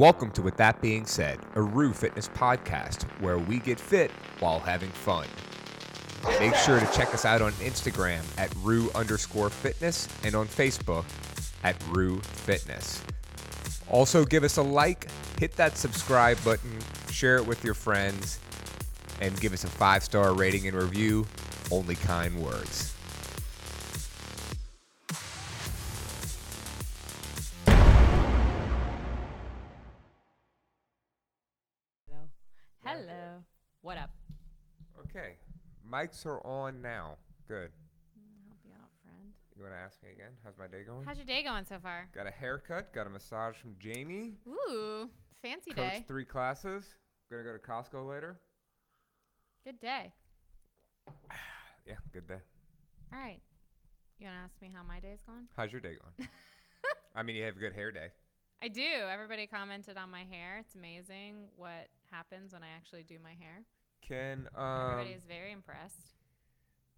Welcome to With That Being Said, a Rue Fitness podcast where we get fit while having fun. Make sure to check us out on Instagram at Rue underscore fitness and on Facebook at Rue Fitness. Also, give us a like, hit that subscribe button, share it with your friends, and give us a five star rating and review. Only kind words. Mics are on now. Good. Help you out, friend. You want to ask me again? How's my day going? How's your day going so far? Got a haircut, got a massage from Jamie. Ooh, fancy Coached day. three classes. Gonna go to Costco later. Good day. Yeah, good day. All right. You want to ask me how my day's going? How's your day going? I mean, you have a good hair day. I do. Everybody commented on my hair. It's amazing what happens when I actually do my hair. Can um, Everybody is very impressed.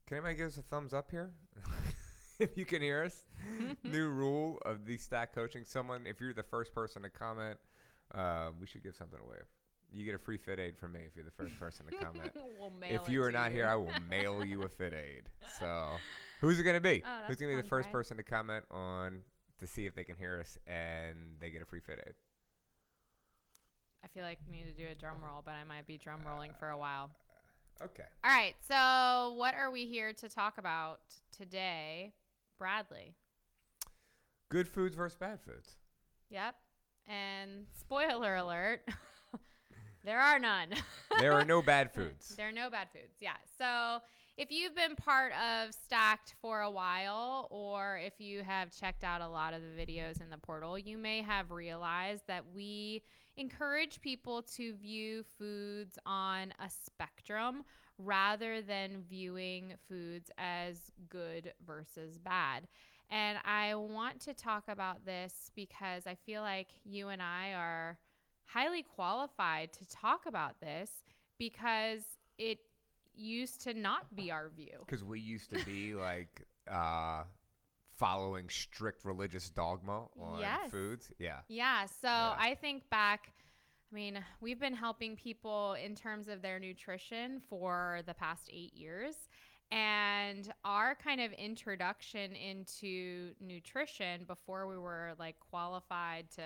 can anybody give us a thumbs up here? if you can hear us. New rule of the stack coaching. Someone, if you're the first person to comment, uh, we should give something away. You get a free FitAid from me if you're the first person to comment. we'll mail if it you are to not here, I will mail you a FitAid. So, who's it gonna be? Oh, who's gonna be the fun, first person to comment on to see if they can hear us and they get a free FitAid? I feel like we need to do a drum roll, but I might be drum rolling for a while. Okay. All right. So, what are we here to talk about today, Bradley? Good foods versus bad foods. Yep. And spoiler alert, there are none. There are no bad foods. there are no bad foods. Yeah. So if you've been part of Stacked for a while, or if you have checked out a lot of the videos in the portal, you may have realized that we encourage people to view foods on a spectrum rather than viewing foods as good versus bad. And I want to talk about this because I feel like you and I are highly qualified to talk about this because it used to not be our view. Because we used to be like uh, following strict religious dogma on Yes. foods. Yeah. Yeah. So Yeah. I think back, I mean, we've been helping people in terms of their nutrition for the past eight years. And our kind of introduction into nutrition before we were like qualified to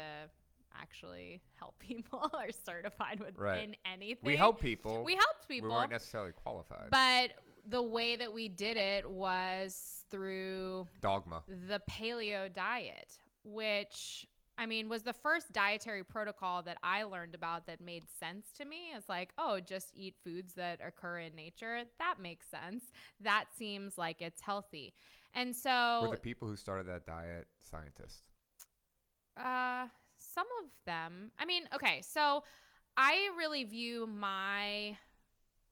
actually help people or certified with Right. in anything. We help people. We helped people. We weren't necessarily qualified. But the way that we did it was through dogma. the paleo diet, which I mean was the first dietary protocol that I learned about that made sense to me. It's like, oh, just eat foods that occur in nature. That makes sense. That seems like it's healthy. And so, Were the people who started that diet scientists? uh some of them. I mean, okay, so I really view my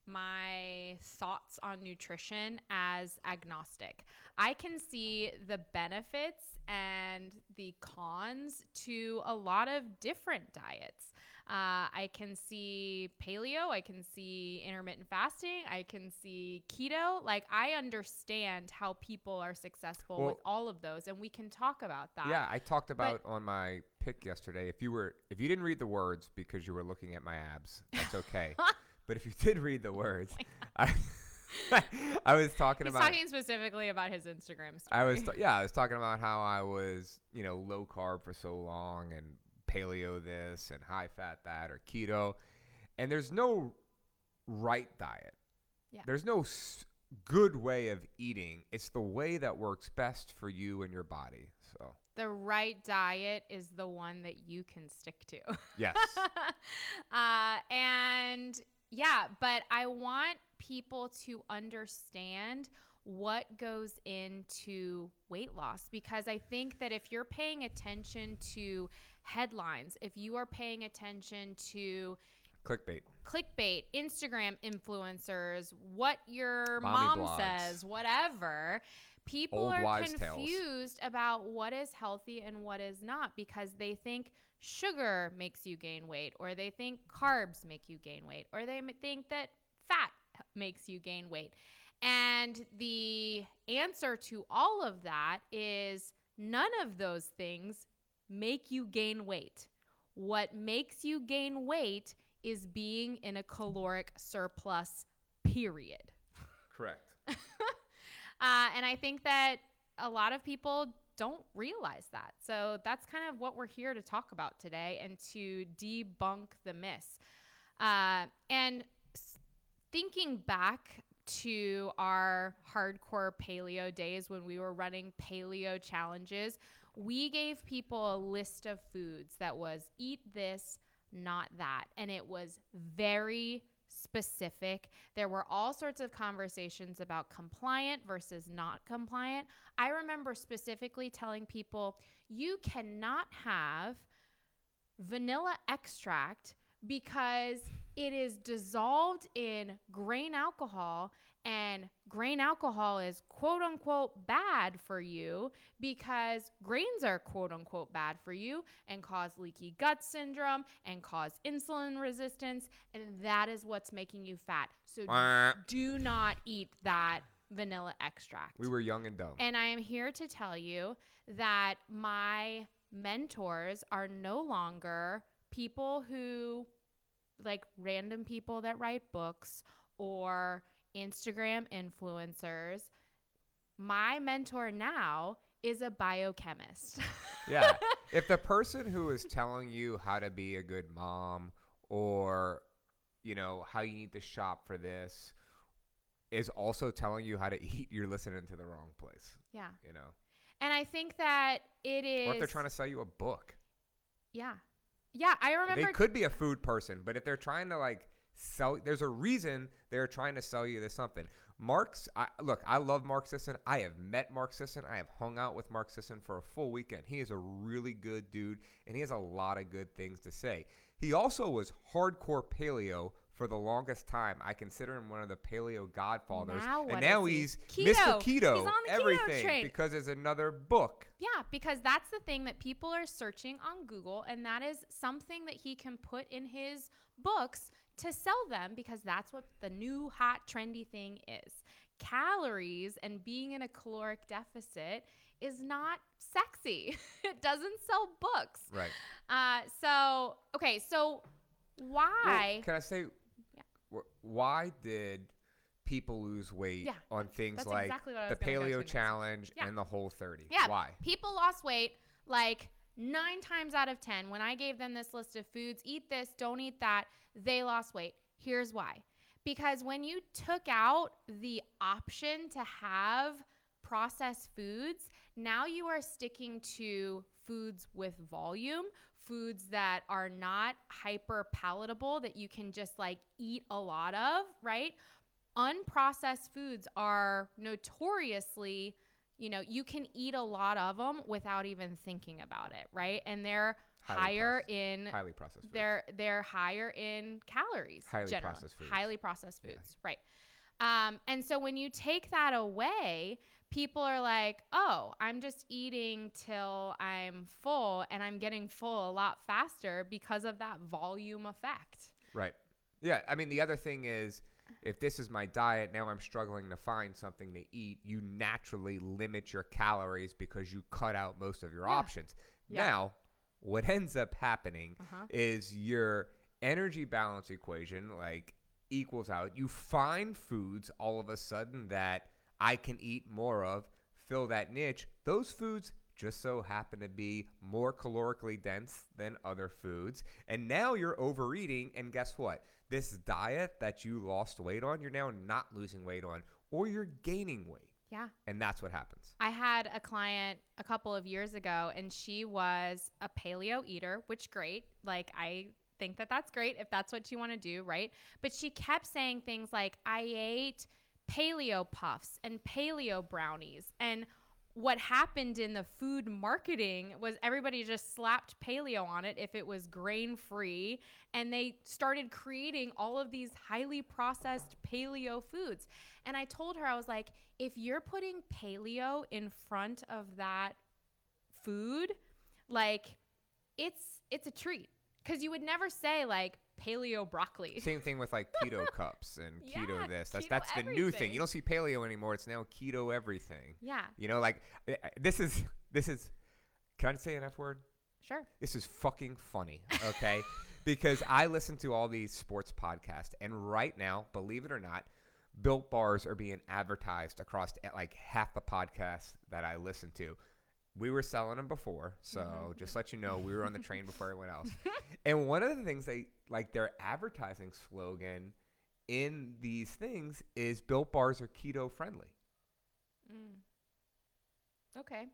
my thoughts on nutrition as agnostic. I can see the benefits and the cons to a lot of different diets. Uh, I can see paleo, I can see intermittent fasting, I can see keto. Like, I understand how people are successful with all of those, and we can talk about that. Yeah, I talked about on my pic yesterday. If you were, if you didn't read the words because you were looking at my abs, that's okay. but if you did read the words, I, I was talking He's about. talking specifically about his Instagram story. I was, yeah, I was talking about how I was, you know, low carb for so long and paleo this and high fat that or keto, and there's no right diet. Yeah. There's no s- good way of eating. It's the way that works best for you and your body. So the right diet is the one that you can stick to. yes, uh, and yeah, but I want people to understand what goes into weight loss because I think that if you're paying attention to headlines, if you are paying attention to clickbait. clickbait, Instagram influencers, what your Mommy mom blogs. says, whatever. People Old are wives' tales. confused about what is healthy and what is not because they think sugar makes you gain weight, or they think carbs make you gain weight, or they think that fat makes you gain weight. And the answer to all of that is none of those things make you gain weight. what makes you gain weight is being in a caloric surplus, period. Correct. Uh, and I think that a lot of people don't realize that. So that's kind of what we're here to talk about today and to debunk the myths. Uh, and thinking back to our hardcore paleo days when we were running paleo challenges, we gave people a list of foods that was eat this, not that. And it was very specific. There were all sorts of conversations about compliant versus not compliant. I remember specifically telling people you cannot have vanilla extract because it is dissolved in grain alcohol and grain alcohol is quote unquote bad for you because grains are quote unquote bad for you and cause leaky gut syndrome and cause insulin resistance and that is what's making you fat. So do not eat that vanilla extract. We were young and dumb. and I am here to tell you that my mentors are no longer people who, like random people that write books or Instagram influencers. My mentor now is a biochemist. yeah. If the person who is telling you how to be a good mom or, you know, how you need to shop for this is also telling you how to eat, you're listening to the wrong place, yeah. you know? And I think that it is. Or if they're trying to sell you a book. Yeah. Yeah. I remember. They could be a food person, but if they're trying to like sell, there's a reason they're trying to sell you this something. Mark's, I, look, I love Mark Sisson. I have met Mark Sisson. I have hung out with Mark Sisson for a full weekend. He is a really good dude, and he has a lot of good things to say. He also was hardcore paleo for the longest time. I consider him one of the paleo godfathers. Now and now he? he's Keto. Mr. Keto, He's on the keto everything, train. because there's another book. Yeah, because that's the thing that people are searching on Google, and that is something that he can put in his books to sell them because that's what the new hot trendy thing is. Calories and being in a caloric deficit is not sexy. it doesn't sell books. Right. Uh, so, okay, so Well, why? can I say, wh- why did people lose weight Yeah, on things that's like exactly the was gonna go to Paleo. Challenge Yeah. and the Whole 30? Yeah. Why? People lost weight like nine times out of 10. When I gave them this list of foods, eat this, don't eat that, they lost weight. Here's why. Because when you took out the option to have processed foods, now you are sticking to foods with volume, foods that are not hyper palatable that you can just like eat a lot of, right? Unprocessed foods are notoriously you know, you can eat a lot of them without even thinking about it, right? And they're higher processed. in Highly processed foods. they're they're higher in calories. Highly generally. processed foods. Highly processed Yeah. foods, right? Um, and so when you take that away, people are like, "Oh, I'm just eating till I'm full, and I'm getting full a lot faster because of that volume effect." Right. Yeah. I mean, the other thing is, if this is my diet, now I'm struggling to find something to eat, you naturally limit your calories because you cut out most of your Yeah. options. Yeah. Now, what ends up happening Uh-huh. is your energy balance equation like equals out. You find foods all of a sudden that I can eat more of, fill that niche. Those foods just so happen to be more calorically dense than other foods. And now you're overeating and guess what? This diet that you lost weight on, you're now not losing weight on or you're gaining weight. Yeah. And that's what happens. I had a client a couple of years ago, and she was a paleo eater, which great. Like I think that that's great if that's what you want to do, right? But she kept saying things like, "I ate paleo puffs and paleo brownies," and what happened in the food marketing was everybody just slapped paleo on it if it was grain free and they started creating all of these highly processed paleo foods and i told her i was like if you're putting paleo in front of that food like it's it's a treat because you would never say like paleo broccoli Same thing with like keto cups and keto Yeah, this. That's keto that's the new thing. You don't see paleo anymore. It's now keto everything. yeah You know, like this is this is. Can I say an F word? Sure. This is fucking funny, okay? because I listen to all these sports podcasts, and right now, believe it or not, Built Bars are being advertised across eh, like half the podcasts that I listen to. We were selling them before, so Mhm. just let you know, we were on the train before everyone else. and one of the things they like their advertising slogan in these things is Built Bars are keto friendly. Mm. Okay.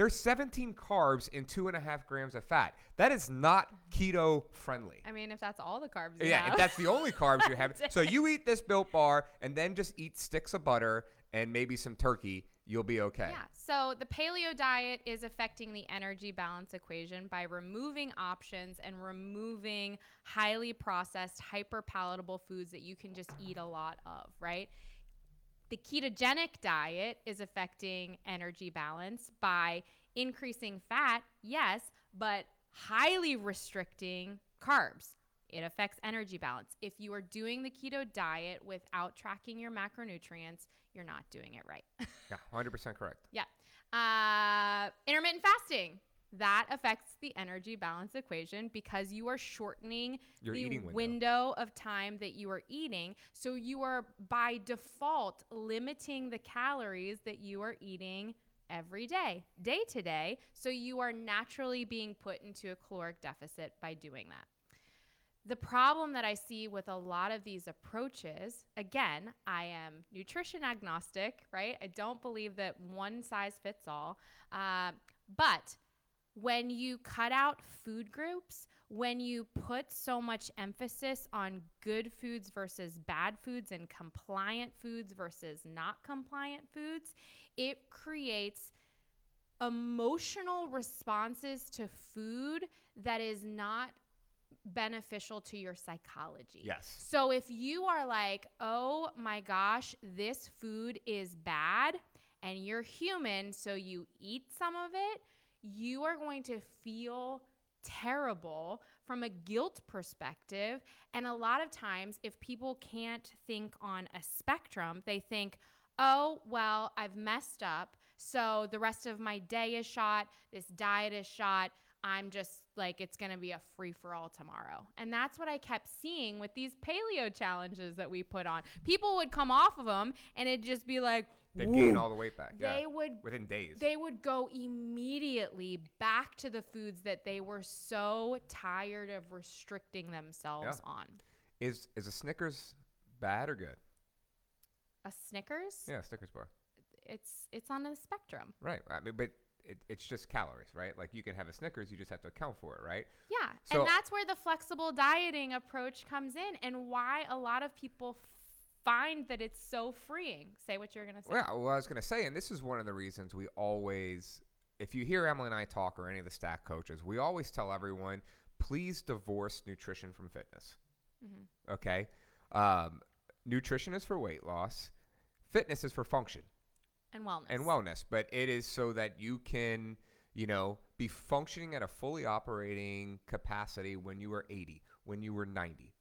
There's 17 carbs and two and a half grams of fat. That is not mm-hmm. keto friendly. I mean, if that's all the carbs you Yeah, have. if that's the only carbs you have. So you eat this built bar and then just eat sticks of butter and maybe some turkey, you'll be okay. Yeah. So the paleo diet is affecting the energy balance equation by removing options and removing highly processed, hyper palatable foods that you can just eat a lot of, right? The ketogenic diet is affecting energy balance by increasing fat, yes, but highly restricting carbs. It affects energy balance. If you are doing the keto diet without tracking your macronutrients, you're not doing it right. Yeah, 100% correct. Yeah. Uh, intermittent fasting. That affects the energy balance equation because you are shortening Your the eating window. of time that you are eating. So you are by default limiting the calories that you are eating every day, day to day. So you are naturally being put into a caloric deficit by doing that. The problem that I see with a lot of these approaches, again, I am nutrition agnostic, right? I don't believe that one size fits all. Uh, but when you cut out food groups, when you put so much emphasis on good foods versus bad foods and compliant foods versus not compliant foods, it creates emotional responses to food that is not beneficial to your psychology. Yes. So if you are like, oh my gosh, this food is bad, and you're human, so you eat some of it, you are going to feel terrible from a guilt perspective. And a lot of times, if people can't think on a spectrum, they think, oh, well, I've messed up. So the rest of my day is shot. This diet is shot. I'm just like, it's going to be a free for all tomorrow. And that's what I kept seeing with these paleo challenges that we put on. People would come off of them and it'd just be like, They gain "Woo." all the weight back. they yeah. would Within days. they would go immediately back to the foods that they were so tired of restricting themselves on. is is a Snickers bad or good? A Snickers, Yeah, Snickers bar. it's it's on a spectrum. Right. I mean, but it, it's just calories, right? Like you can have a Snickers, you just have to account for it, right? Yeah, So- and that's where the flexible dieting approach comes in, and why a lot of people f- find that it's so freeing. Say what you're gonna say. Well, well, I was going to say, and this is one of the reasons we always, if you hear Emily and I talk or any of the stack coaches, we always tell everyone, please divorce nutrition from fitness. Mhm. Okay? Um, nutrition is for weight loss, fitness is for function And wellness. and wellness, but it is so that you can, you know, be functioning at a fully operating capacity when you are 80, when you were 90,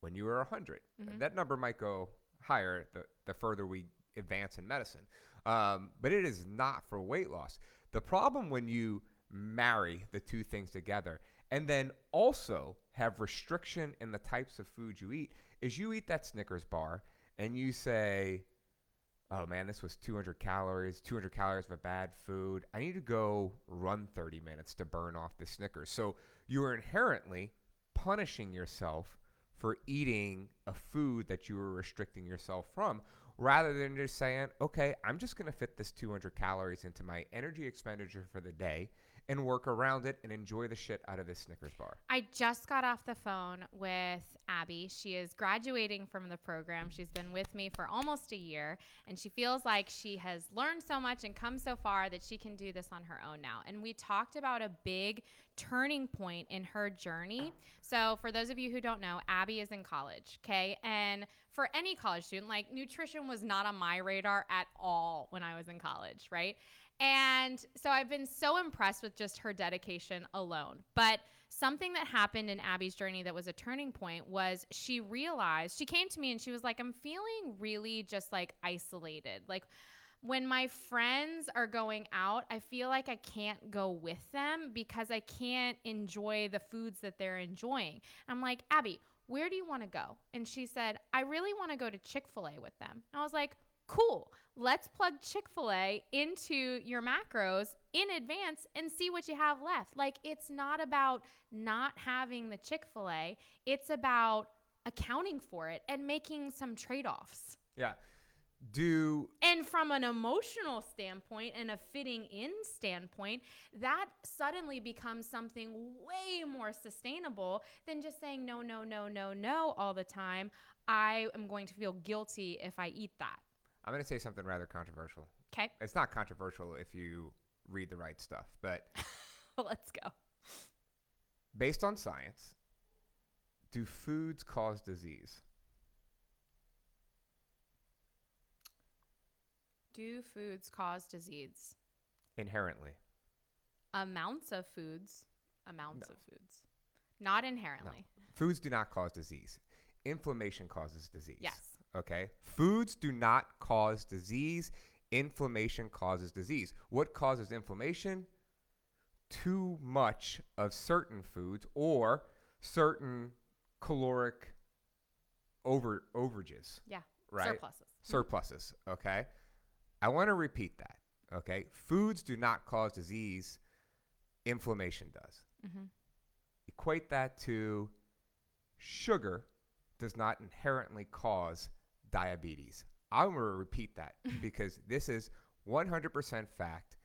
when you were 100. Mhm. That number might go higher the, the further we advance in medicine. Um, but it is not for weight loss. The problem when you marry the two things together and then also have restriction in the types of food you eat is you eat that Snickers bar and you say, oh man, this was 200 calories, 200 calories of a bad food. I need to go run 30 minutes to burn off the Snickers. So you are inherently punishing yourself for eating a food that you were restricting yourself from rather than just saying, okay, I'm just going to fit this 200 calories into my energy expenditure for the day and work around it and enjoy the shit out of this Snickers bar. I just got off the phone with Abby. She is graduating from the program. She's been with me for almost a year, and she feels like she has learned so much and come so far that she can do this on her own now. And we talked about a big turning point in her journey. So, for those of you who don't know, Abby is in college, okay? And for any college student, like nutrition was not on my radar at all when I was in college, right? And so I've been so impressed with just her dedication alone. But something that happened in Abby's journey that was a turning point was she realized, she came to me and she was like, I'm feeling really just like isolated. Like, when my friends are going out, I feel like I can't go with them because I can't enjoy the foods that they're enjoying. I'm like, Abby, where do you want to go? And she said, I really want to go to Chick fil A with them. I was like, cool. Let's plug Chick fil A into your macros in advance and see what you have left. Like, it's not about not having the Chick fil A, it's about accounting for it and making some trade offs. Yeah. Do And from an emotional standpoint and a fitting in standpoint, that suddenly becomes something way more sustainable than just saying no, no, no, no, no all the time. I am going to feel guilty if I eat that. I'm going to say something rather controversial. Okay, It's not controversial if you read the right stuff, but let's go. based on science, do foods cause disease? Do foods cause disease? Inherently. Amounts of foods, amounts of foods. Not inherently. Foods do not cause disease. Inflammation causes disease. Yes. Okay. Foods do not cause disease. Inflammation causes disease. What causes inflammation? Too much of certain foods or certain caloric over overages, Yeah. right? Surpluses. Surpluses. Okay. I want to repeat that. Okay. Foods do not cause disease. Inflammation does. Mhm. Equate that to sugar does not inherently cause diabetes. I'm going to repeat that because this is 100% fact.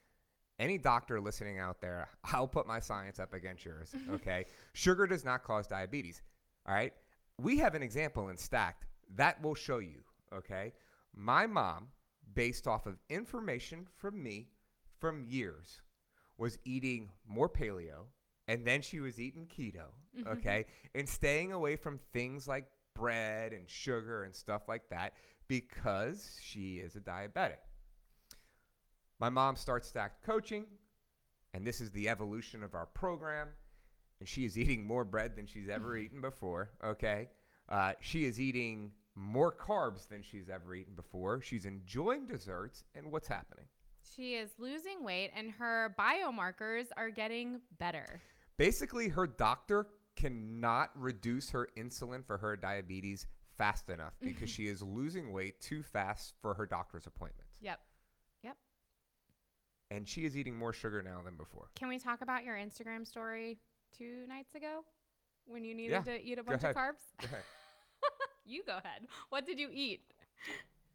Any doctor listening out there, I'll put my science up against yours. Okay. Sugar does not cause diabetes. All right. We have an example in Stacked that will show you. Okay. My mom, based off of information from me from years, was eating more paleo and then she was eating keto. Mm-hmm. Okay. and staying away from things like bread and sugar and stuff like that because she is a diabetic. My mom starts stacked coaching, and this is the evolution of our program. And she is eating more bread than she's ever eaten before. Okay. Uh, she is eating more carbs than she's ever eaten before. She's enjoying desserts. And what's happening? She is losing weight and her biomarkers are getting better. Basically, her doctor cannot reduce her insulin for her diabetes fast enough because she is losing weight too fast for her doctor's appointments. Yep. Yep. And she is eating more sugar now than before. Can we talk about your Instagram story two nights ago when you needed Yeah, to eat a go bunch of ahead. carbs? You go ahead. What did you eat?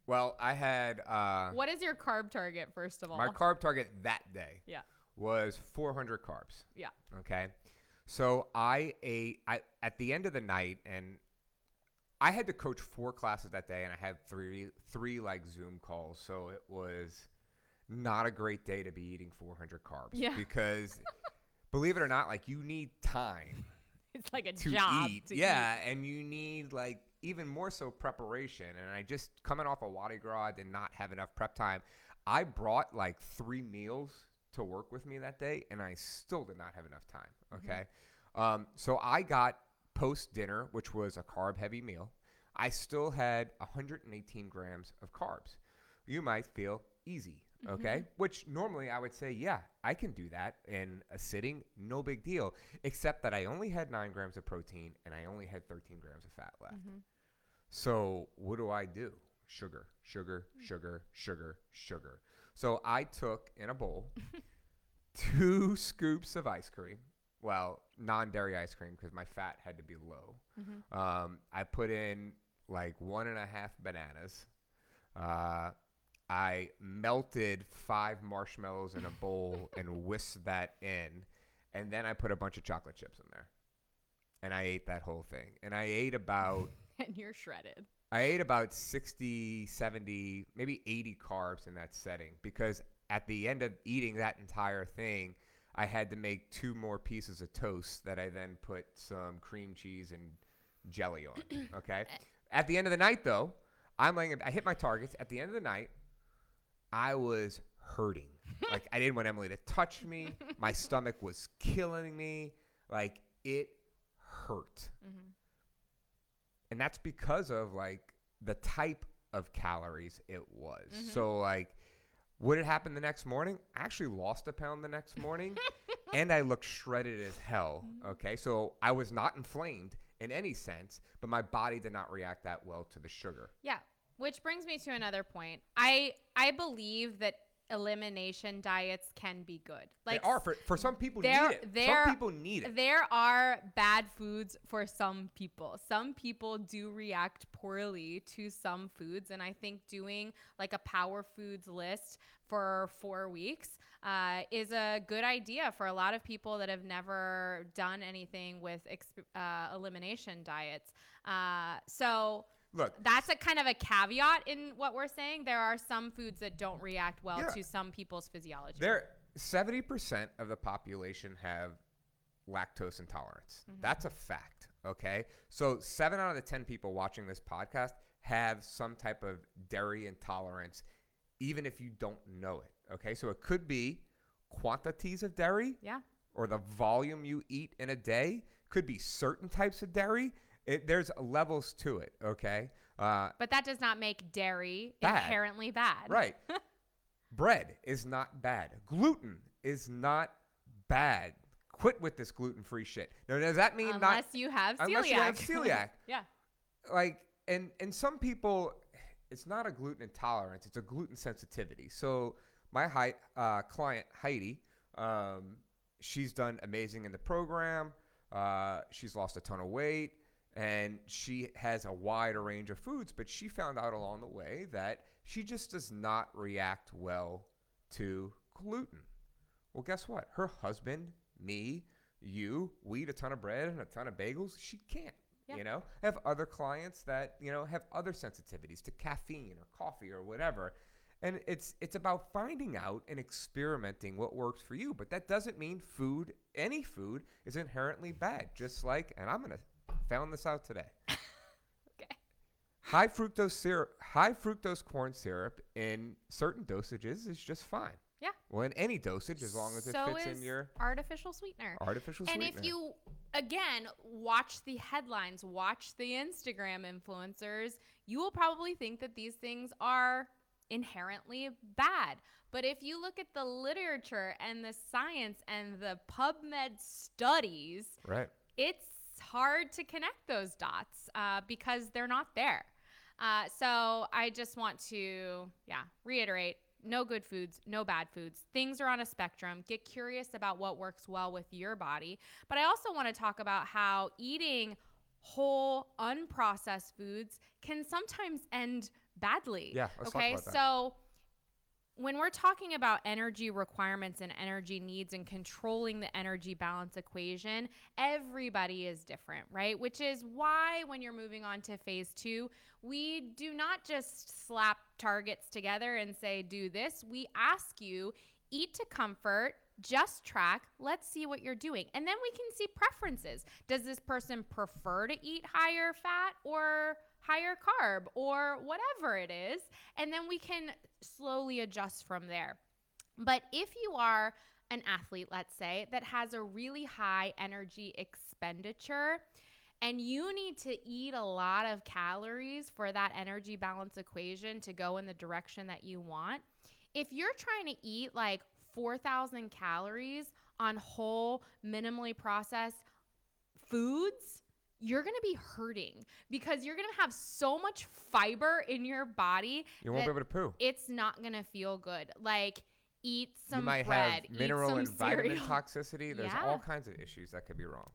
well, I had uh, what is your carb target, first of all? my carb target that day Yeah. was 400 carbs. Yeah. Okay. So I ate I, at the end of the night, and I had to coach four classes that day, and I had three three like Zoom calls. So it was not a great day to be eating 400 carbs. Yeah. Because believe it or not, like you need time It's like a to job. eat. to yeah, and you need like even more so preparation. And I just coming off a Mardi Gras, I did not have enough prep time. I brought like three meals to work with me that day, and I still did not have enough time. Mm-hmm. Okay, um, so I got post dinner, which was a carb heavy meal. I still had 118 grams of carbs. You might feel easy. Mm-hmm. Okay, which normally I would say, yeah, I can do that in a sitting, no big deal. Except that I only had nine grams of protein and I only had 13 grams of fat left. Mm-hmm. So what do I do? Sugar, sugar, mm. sugar, sugar, sugar. So I took in a bowl two scoops of ice cream. Well, non-dairy ice cream because my fat had to be low. Um, I put in like one and a half bananas. Uh, I melted five marshmallows in a bowl and whisked that in, and then I put a bunch of chocolate chips in there, and I ate that whole thing. And I ate about and you're shredded. I ate about 60, 70, maybe 80 carbs in that setting because at the end of eating that entire thing, I had to make two more pieces of toast that I then put some cream cheese and jelly on. Okay. At the end of the night, though, I'm laying. I hit my targets. At the end of the night, I was hurting. like I didn't want Emily to touch me. My stomach was killing me. Like it hurt mm-hmm. And that's because of like the type of calories it was. Mm-hmm. So like What had happened the next morning? I actually lost a pound the next morning and I looked shredded as hell. Mm-hmm. Okay. So I was not inflamed in any sense, but my body did not react that well to the sugar. Yeah. Which brings me to another point. I I believe that elimination diets can be good. Like they are for, for some people there, need it. There, some people need it. There are bad foods for some people. Some people do react poorly to some foods, and I think doing like a power foods list for four weeks uh, is a good idea for a lot of people that have never done anything with exp- uh, elimination diets. Uh, so Look, that's a kind of a caveat in what we're saying. There are some foods that don't react well Yeah. to some people's physiology. There, seventy percent of the population have lactose intolerance. Mm-hmm. That's a fact. Okay, so seven out of the ten people watching this podcast have some type of dairy intolerance, even if you don't know it. Okay, so it could be quantities of dairy yeah. or the volume you eat in a day. Could be certain types of dairy. It, there's levels to it. Okay, uh, But that does not make dairy Bad. inherently bad. Right. Bread is not bad. Gluten is not bad. Quit with this gluten-free shit. Now, does that mean Unless not you have celiac. unless you have celiac? yeah. like, and and some people, it's not a gluten intolerance; it's a gluten sensitivity. So my hi, uh, client Heidi, um, she's done amazing in the program. Uh, she's lost a ton of weight, and she has a wider range of foods. But she found out along the way that she just does not react well to gluten. Well, guess what? Her husband, me, you, we eat a ton of bread and a ton of bagels. She can't. Yeah. You know, I have other clients that you know have other sensitivities to caffeine or coffee or whatever, and it's it's about finding out and experimenting what works for you. But that doesn't mean food, any food, is inherently bad. Just like, and I'm gonna found this out today. Okay. High fructose syrup, high fructose corn syrup in certain dosages is just fine. Yeah. Well, in any dosage, as long as it fits is in your artificial sweetener. artificial and sweetener. And if you again watch the headlines, watch the Instagram influencers, you will probably think that these things are inherently bad. But if you look at the literature and the science and the PubMed studies, right. it's hard to connect those dots uh, because they're not there. Uh, so I just want to, yeah, reiterate no good foods, no bad foods. Things are on a spectrum. Get curious about what works well with your body. But I also want to talk about how eating whole, unprocessed foods can sometimes end badly. Yeah, okay. So when we're talking about energy requirements and energy needs and controlling the energy balance equation, everybody is different, right? Which is why when you're moving on to phase two, we do not just slap targets together and say, do this. We ask you, eat to comfort, just track, let's see what you're doing. And then we can see preferences. Does this person prefer to eat higher fat or higher carb or whatever it is? And then we can slowly adjust from there. But if you are an athlete, let's say, that has a really high energy expenditure, and you need to eat a lot of calories for that energy balance equation to go in the direction that you want. If you're trying to eat like 4,000 calories on whole, minimally processed foods, you're going to be hurting because you're going to have so much fiber in your body You won't be able to poo. it's not going to feel good. Like, eat some you might bread, have mineral and vitamin cereal. toxicity. There's Yeah. all kinds of issues that could be wrong.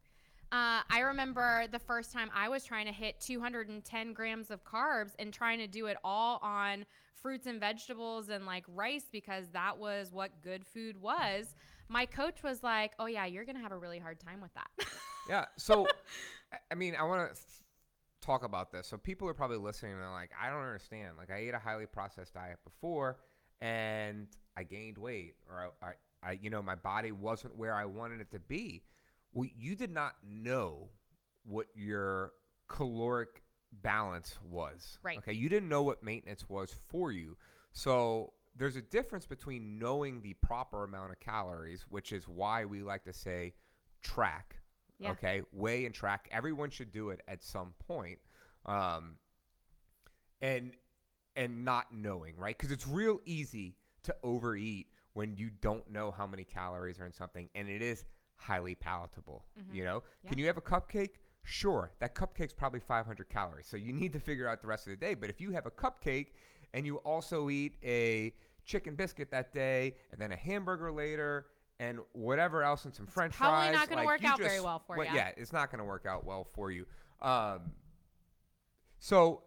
Uh, I remember the first time I was trying to hit 210 grams of carbs and trying to do it all on fruits and vegetables and like rice because that was what good food was. My coach was like, "Oh yeah, you're gonna have a really hard time with that." Yeah. So, I- mean, I want to talk about this. So people are probably listening and they're like, I don't understand. Like, I ate a highly processed diet before, and I gained weight, or I, I, I you know, my body wasn't where I wanted it to be. Well, you did not know what your caloric balance was. Right. Okay. You didn't know what maintenance was for you. So there's a difference between knowing the proper amount of calories, which is why we like to say track. Yeah. Okay. Weigh and track. Everyone should do it at some point. Um, and and not knowing, right? Because it's real easy to overeat when you don't know how many calories are in something and it is highly palatable. You know, Yeah. can you have a cupcake? Sure, that cupcake's probably 500 calories. So you need to figure out the rest of the day. But if you have a cupcake and you also eat a chicken biscuit that day and then a hamburger later and whatever else and some french fries. probably fries, not gonna work you out very well for well, ya. Yeah, it's not going to work out well for you. Um, so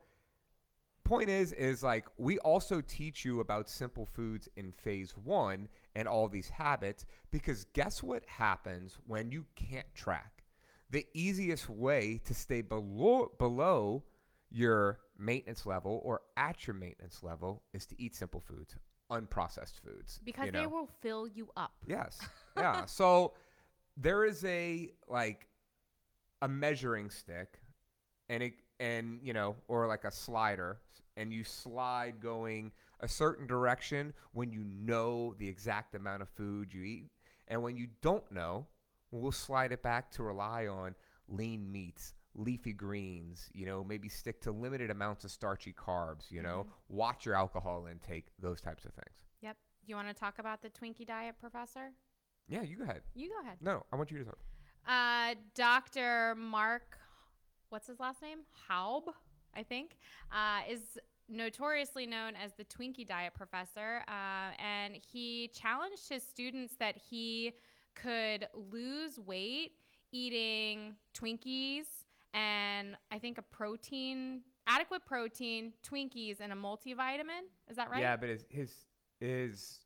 point is is like we also teach you about simple foods in phase 1 and all these habits because guess what happens when you can't track the easiest way to stay below below your maintenance level or at your maintenance level is to eat simple foods unprocessed foods because you they will fill you up. Yes. Yeah. so there is a like a measuring stick and it and you know or like a slider and you slide going a certain direction when you know the exact amount of food you eat and when you don't know we'll slide it back to rely on lean meats leafy greens you know maybe stick to limited amounts of starchy carbs you know watch your alcohol intake those types of things Yep. You want to talk about the Twinkie diet, Professor? yeah you go ahead You go ahead. no i want you to talk Uh, Dr. Mark, what's his last name? Haub, I think, uh, is notoriously known as the Twinkie diet professor. Uh, and he challenged his students that he could lose weight eating Twinkies and I think a protein, adequate protein, Twinkies, and a multivitamin. Is that right? Yeah, but his his his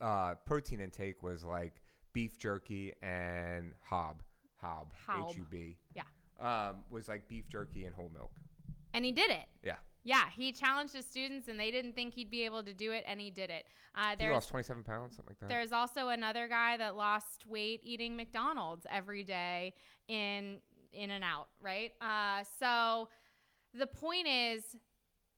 uh, protein intake was like beef jerky and hob hob H U B. Yeah. Um, was like beef jerky and whole milk. And he did it. Yeah. Yeah, he challenged his students, and they didn't think he'd be able to do it, and he did it. Uh, He lost twenty seven pounds, something like that. There's also another guy that lost weight eating McDonald's every day in in and out, right? Uh, so the point is,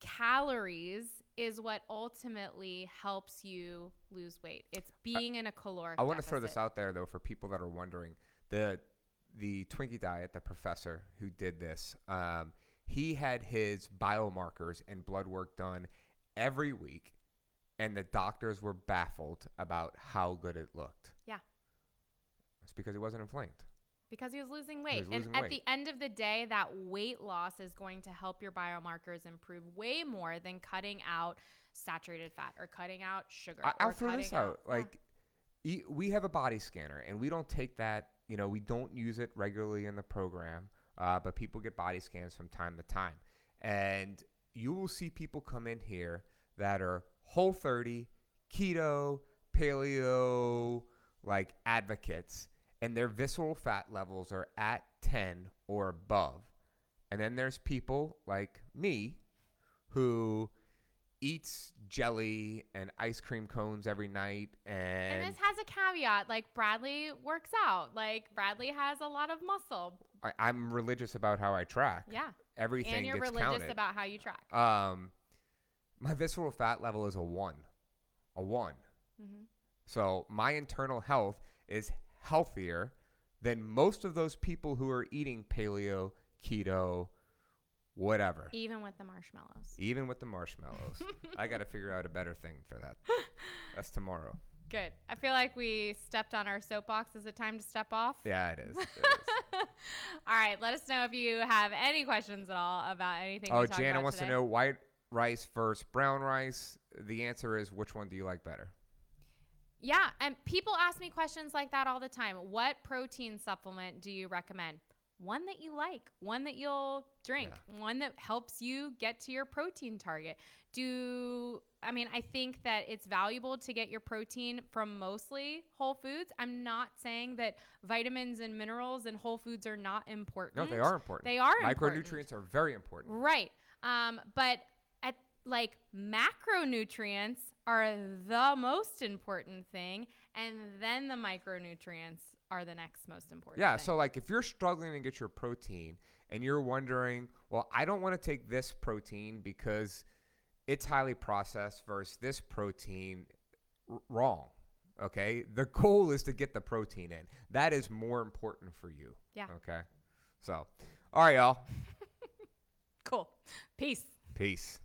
calories is what ultimately helps you lose weight. It's being in a caloric. I want to throw this out there though for people that are wondering the the Twinkie diet. The professor who did this, um, he had his biomarkers and blood work done every week, and the doctors were baffled about how good it looked. Yeah. It's because he wasn't inflamed. Because he was losing weight. was and losing at weight. the end of the day, that weight loss is going to help your biomarkers improve way more than cutting out saturated fat or cutting out sugar. I, I'll throw this cutting out. Like, e- we have a body scanner, and we don't take that. You know, we don't use it regularly in the program, uh, but people get body scans from time to time, and you will see people come in here that are Whole 30, keto, paleo, like advocates, and their visceral fat levels are at 10 or above. And then there's people like me who eats jelly and ice cream cones every night And and, this has a caveat. Like Bradley works out. Like Bradley has a lot of muscle. I, I'm religious about how I track. Yeah. Everything and you're gets religious counted. about how you track. um, my visceral fat level is a one, a one. Mhm. So my internal health is healthier than most of those people who are eating paleo, keto, whatever. Even with the marshmallows. Even with the marshmallows. I got to figure out a better thing for that. That's tomorrow. Good. I feel like we stepped on our soapbox. Is it time to step off? Yeah, it is. It is. all right. Let us know if you have any questions at all about anything. oh, Jana wants today. to know white rice versus brown rice. The answer is which one do you like better? Yeah, and people ask me questions like that all the time. What protein supplement do you recommend? One that you like, one that you'll drink, one that helps you get to your protein target. Do I mean, I think that it's valuable to get your protein from mostly whole foods. I'm not saying that vitamins and minerals and whole foods are not important. No, they are important. They are important. Micronutrients are very important. Right. Um, but at like macronutrients are the most important thing, and then the micronutrients are the next most important. Yeah, thing. so like if you're struggling to get your protein and you're wondering, well, I don't want to take this protein because it's highly processed versus this protein, r- wrong. Okay, the goal is to get the protein in. That is more important for you. Yeah. Okay, so all right, y'all. cool. Peace. Peace.